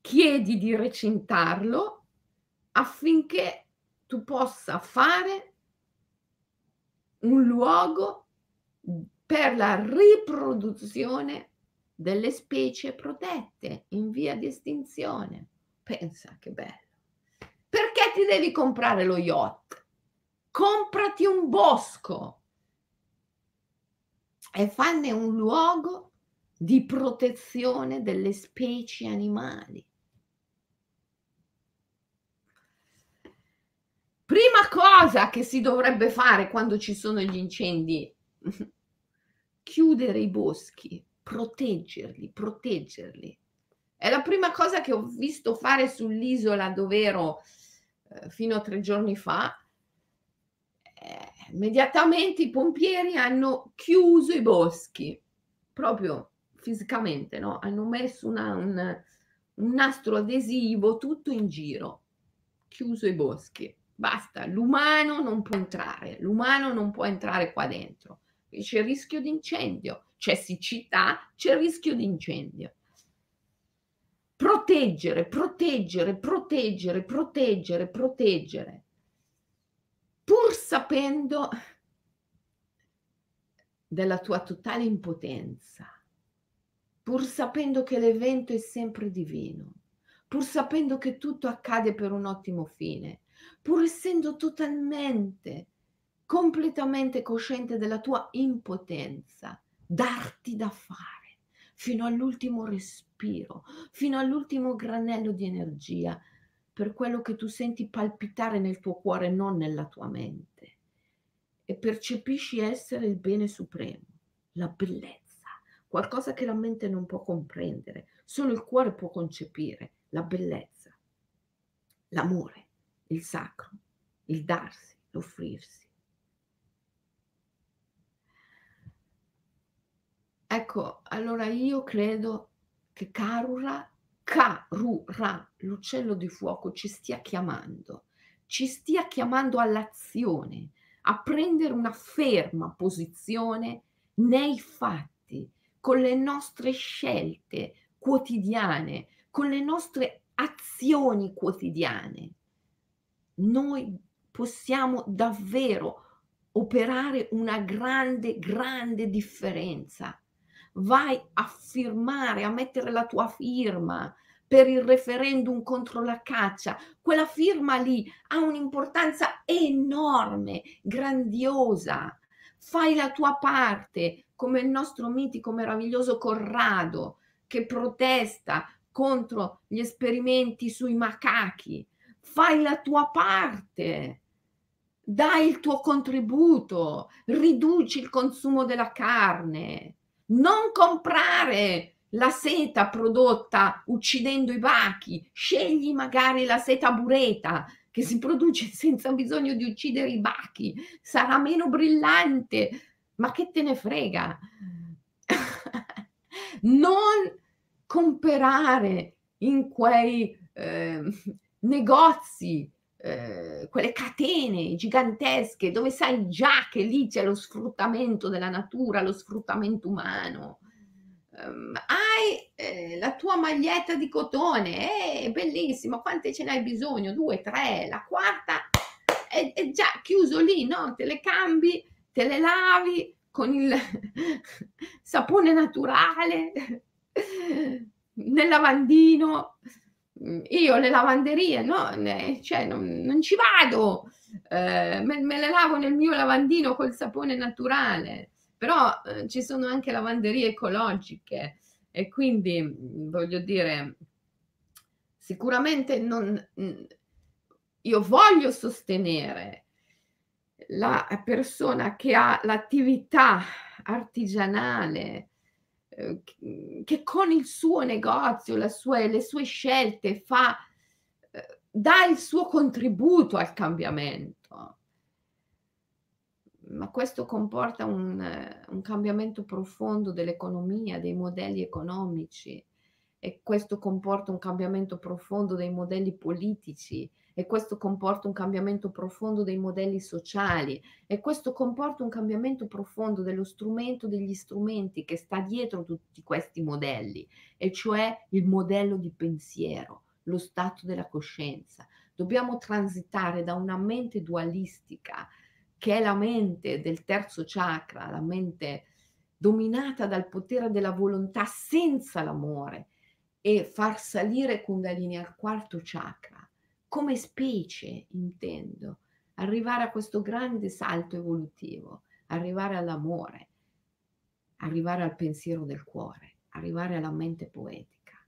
chiedi di recintarlo affinché tu possa fare un luogo per la riproduzione delle specie protette in via di estinzione. Pensa che bello. Perché ti devi comprare lo yacht? Comprati un bosco e fanne un luogo di protezione delle specie animali. Prima cosa che si dovrebbe fare quando ci sono gli incendi, chiudere i boschi, proteggerli, proteggerli. È la prima cosa che ho visto fare sull'isola dove ero eh, fino a tre giorni fa. Eh, immediatamente i pompieri hanno chiuso i boschi, proprio fisicamente, no? Hanno messo una, un, un nastro adesivo tutto in giro, chiuso i boschi. Basta, l'umano non può entrare, l'umano non può entrare qua dentro. C'è il rischio di incendio, c'è siccità, c'è il rischio di incendio. Proteggere, proteggere, proteggere, proteggere, proteggere, pur sapendo della tua totale impotenza, pur sapendo che l'evento è sempre divino, pur sapendo che tutto accade per un ottimo fine, pur essendo totalmente, completamente cosciente della tua impotenza, darti da fare fino all'ultimo respiro, fino all'ultimo granello di energia, per quello che tu senti palpitare nel tuo cuore, non nella tua mente. E percepisci essere il bene supremo, la bellezza qualcosa che la mente non può comprendere, solo il cuore può concepire, la bellezza, l'amore, il sacro, il darsi, l'offrirsi. Ecco, allora io credo che Karura, Karura, l'uccello di fuoco, ci stia chiamando, ci stia chiamando all'azione, a prendere una ferma posizione nei fatti con le nostre scelte quotidiane, con le nostre azioni quotidiane, noi possiamo davvero operare una grande, grande differenza. Vai a firmare, a mettere la tua firma per il referendum contro la caccia. Quella firma lì ha un'importanza enorme, grandiosa. Fai la tua parte, come il nostro mitico meraviglioso Corrado che protesta contro gli esperimenti sui macachi. Fai la tua parte, dai il tuo contributo, riduci il consumo della carne, non comprare la seta prodotta uccidendo i bachi, scegli magari la seta bureta che si produce senza bisogno di uccidere i bachi, sarà meno brillante, ma che te ne frega? non comprare in quei eh, negozi, eh, quelle catene gigantesche dove sai già che lì c'è lo sfruttamento della natura, lo sfruttamento umano. Um, hai eh, la tua maglietta di cotone, è bellissima, quante ce n'hai bisogno? Due, tre, la quarta è, è già chiuso lì, no? Te le cambi te le lavi con il sapone naturale nel lavandino. Io le lavanderie, no, cioè non, non ci vado, eh, me, me, le lavo nel mio lavandino col sapone naturale, però eh, ci sono anche lavanderie ecologiche e quindi voglio dire, sicuramente non, io voglio sostenere la persona che ha l'attività artigianale, che con il suo negozio, sue, le sue scelte fa, eh, dà il suo contributo al cambiamento. Ma questo comporta un, un cambiamento profondo dell'economia, dei modelli economici e questo comporta un cambiamento profondo dei modelli politici e questo comporta un cambiamento profondo dei modelli sociali e questo comporta un cambiamento profondo dello strumento degli strumenti che sta dietro tutti questi modelli, e cioè il modello di pensiero, lo stato della coscienza. Dobbiamo transitare da una mente dualistica, che è la mente del terzo chakra, la mente dominata dal potere della volontà senza l'amore, e far salire Kundalini al quarto chakra come specie, intendo, arrivare a questo grande salto evolutivo, arrivare all'amore, arrivare al pensiero del cuore, arrivare alla mente poetica.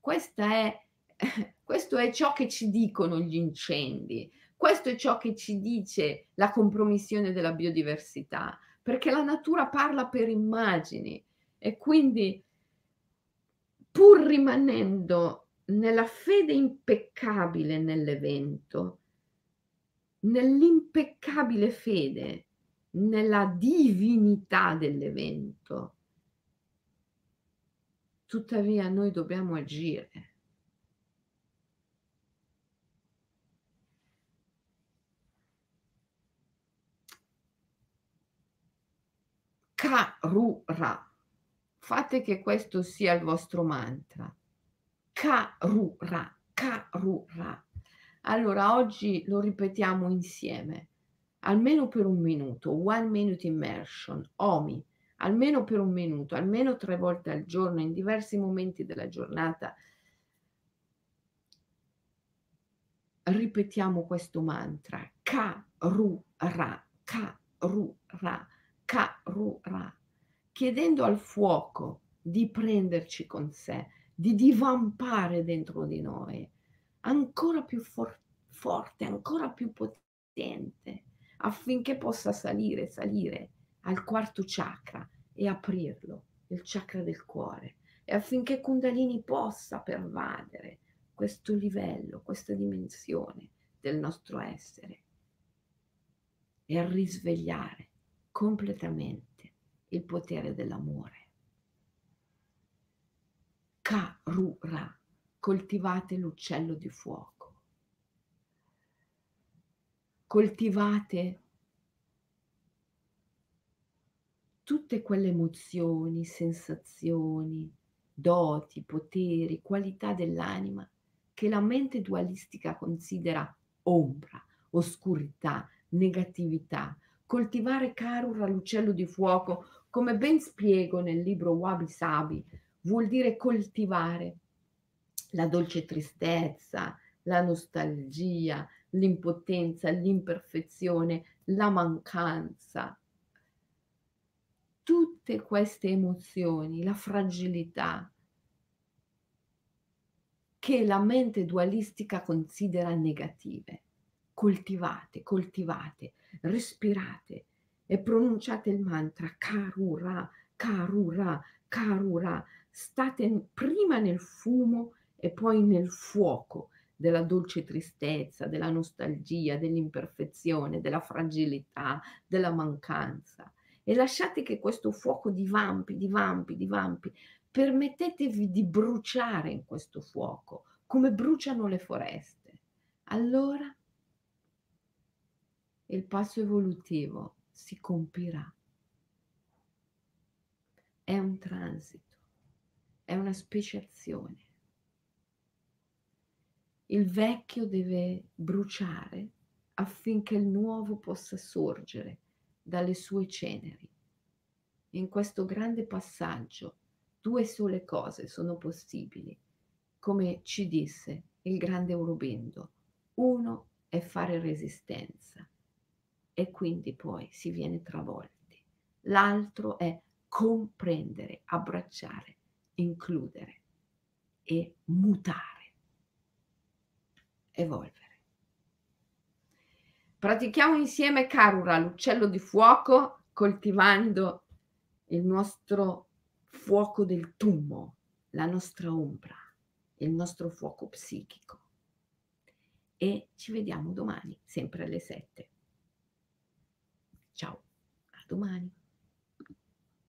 È, questo è ciò che ci dicono gli incendi, questo è ciò che ci dice la compromissione della biodiversità, perché la natura parla per immagini e quindi pur rimanendo nella fede impeccabile nell'evento, nell'impeccabile fede, nella divinità dell'evento. Tuttavia noi dobbiamo agire. Karura. Fate che questo sia il vostro mantra. Karura, Karura. Allora, oggi lo ripetiamo insieme, almeno per un minuto, one minute immersion, OMI, almeno per un minuto, almeno tre volte al giorno, in diversi momenti della giornata. Ripetiamo questo mantra, Karura, Karura, Karura, chiedendo al fuoco di prenderci con sé, di divampare dentro di noi, ancora più for- forte, ancora più potente, affinché possa salire, salire al quarto chakra e aprirlo, il chakra del cuore, e affinché Kundalini possa pervadere questo livello, questa dimensione del nostro essere e risvegliare completamente il potere dell'amore. Karura, coltivate l'uccello di fuoco. Coltivate tutte quelle emozioni, sensazioni, doti, poteri, qualità dell'anima che la mente dualistica considera ombra, oscurità, negatività. Coltivare Karura, l'uccello di fuoco, come ben spiego nel libro Wabi Sabi, vuol dire coltivare la dolce tristezza, la nostalgia, l'impotenza, l'imperfezione, la mancanza. Tutte queste emozioni, la fragilità che la mente dualistica considera negative. Coltivate, coltivate, respirate e pronunciate il mantra Karura, Karura, Karura, state prima nel fumo e poi nel fuoco della dolce tristezza, della nostalgia, dell'imperfezione, della fragilità, della mancanza. E lasciate che questo fuoco divampi, divampi, divampi. Permettetevi di bruciare in questo fuoco, come bruciano le foreste. Allora il passo evolutivo si compirà. È un transito è una speciazione. Il vecchio deve bruciare affinché il nuovo possa sorgere dalle sue ceneri. In questo grande passaggio due sole cose sono possibili, come ci disse il grande Eurobendo. Uno è fare resistenza e quindi poi si viene travolti. L'altro è comprendere, abbracciare includere e mutare, evolvere. Pratichiamo insieme Karura, l'uccello di fuoco, coltivando il nostro fuoco del tummo, la nostra ombra, il nostro fuoco psichico. E ci vediamo domani, sempre alle 7. Ciao, a domani.